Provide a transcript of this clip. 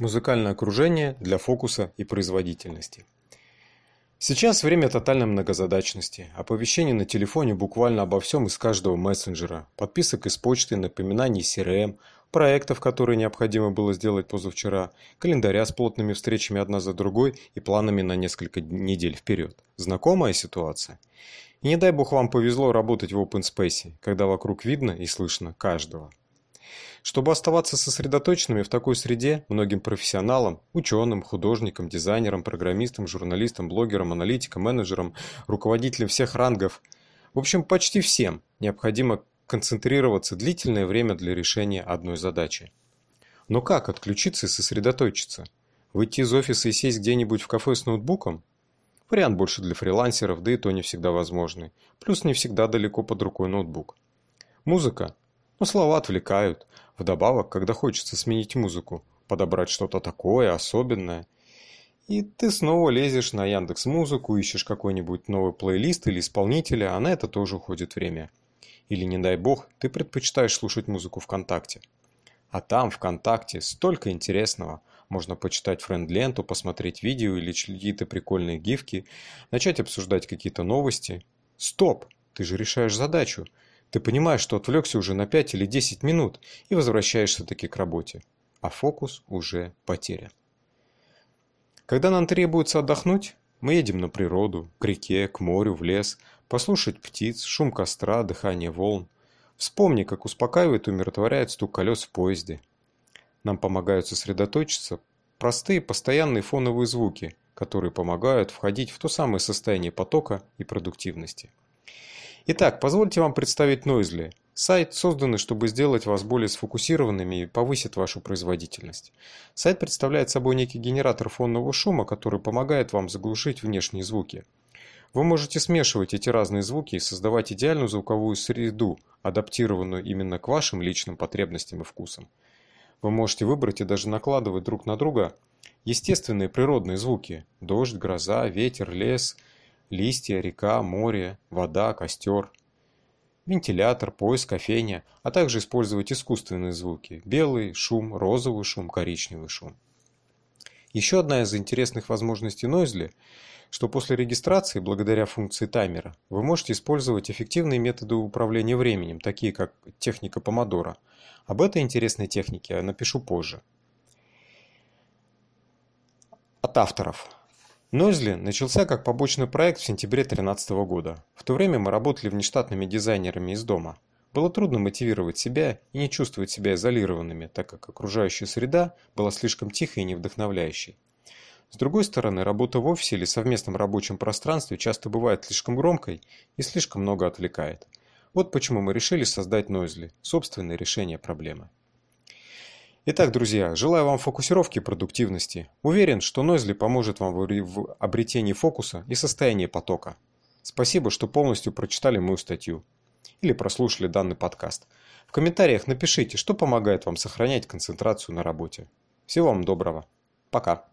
Музыкальное окружение для фокуса и производительности. Сейчас время тотальной многозадачности. Оповещений на телефоне буквально обо всем из каждого мессенджера, подписок из почты, напоминаний CRM, проектов, которые необходимо было сделать позавчера, календаря с плотными встречами одна за другой и планами на несколько недель вперед. Знакомая ситуация? И не дай бог вам повезло работать в open space, когда вокруг видно и слышно каждого. Чтобы оставаться сосредоточенными в такой среде, многим профессионалам, ученым, художникам, дизайнерам, программистам, журналистам, блогерам, аналитикам, менеджерам, руководителям всех рангов, в общем, почти всем необходимо концентрироваться длительное время для решения одной задачи. Но как отключиться и сосредоточиться? Выйти из офиса и сесть где-нибудь в кафе с ноутбуком? Вариант больше для фрилансеров, да и то не всегда возможный. Плюс не всегда далеко под рукой ноутбук. Музыка но слова отвлекают. Вдобавок, когда хочется сменить музыку, подобрать что-то такое особенное. И ты снова лезешь на Яндекс Музыку, ищешь какой-нибудь новый плейлист или исполнителя, а на это тоже уходит время. Или, не дай бог, ты предпочитаешь слушать музыку ВКонтакте. А там, ВКонтакте, столько интересного. Можно почитать френд-ленту, посмотреть видео или какие-то прикольные гифки, начать обсуждать какие-то новости. Стоп! Ты же решаешь задачу. Ты понимаешь, что отвлекся уже на 5 или 10 минут и возвращаешься таки к работе. А фокус уже потерян. Когда нам требуется отдохнуть, мы едем на природу, к реке, к морю, в лес, послушать птиц, шум костра, дыхание волн. Вспомни, как успокаивает и умиротворяет стук колес в поезде. Нам помогают сосредоточиться простые постоянные фоновые звуки, которые помогают входить в то самое состояние потока и продуктивности. Итак, позвольте вам представить Noisly. Сайт, созданный, чтобы сделать вас более сфокусированными и повысить вашу производительность. Сайт представляет собой некий генератор фонного шума, который помогает вам заглушить внешние звуки. Вы можете смешивать эти разные звуки и создавать идеальную звуковую среду, адаптированную именно к вашим личным потребностям и вкусам. Вы можете выбрать и даже накладывать друг на друга естественные природные звуки – дождь, гроза, ветер, лес – листья, река, море, вода, костер, вентилятор, поиск, кофейня, а также использовать искусственные звуки – белый шум, розовый шум, коричневый шум. Еще одна из интересных возможностей Noisly, что после регистрации, благодаря функции таймера, вы можете использовать эффективные методы управления временем, такие как техника помодора. Об этой интересной технике я напишу позже. От авторов. Noisly начался как побочный проект в сентябре 2013 года. В то время мы работали внештатными дизайнерами из дома. Было трудно мотивировать себя и не чувствовать себя изолированными, так как окружающая среда была слишком тихой и невдохновляющей. С другой стороны, работа в офисе или совместном рабочем пространстве часто бывает слишком громкой и слишком много отвлекает. Вот почему мы решили создать Noisly – собственное решение проблемы. Итак, друзья, желаю вам фокусировки и продуктивности. Уверен, что Noisly поможет вам в обретении фокуса и состоянии потока. Спасибо, что полностью прочитали мою статью или прослушали данный подкаст. В комментариях напишите, что помогает вам сохранять концентрацию на работе. Всего вам доброго. Пока.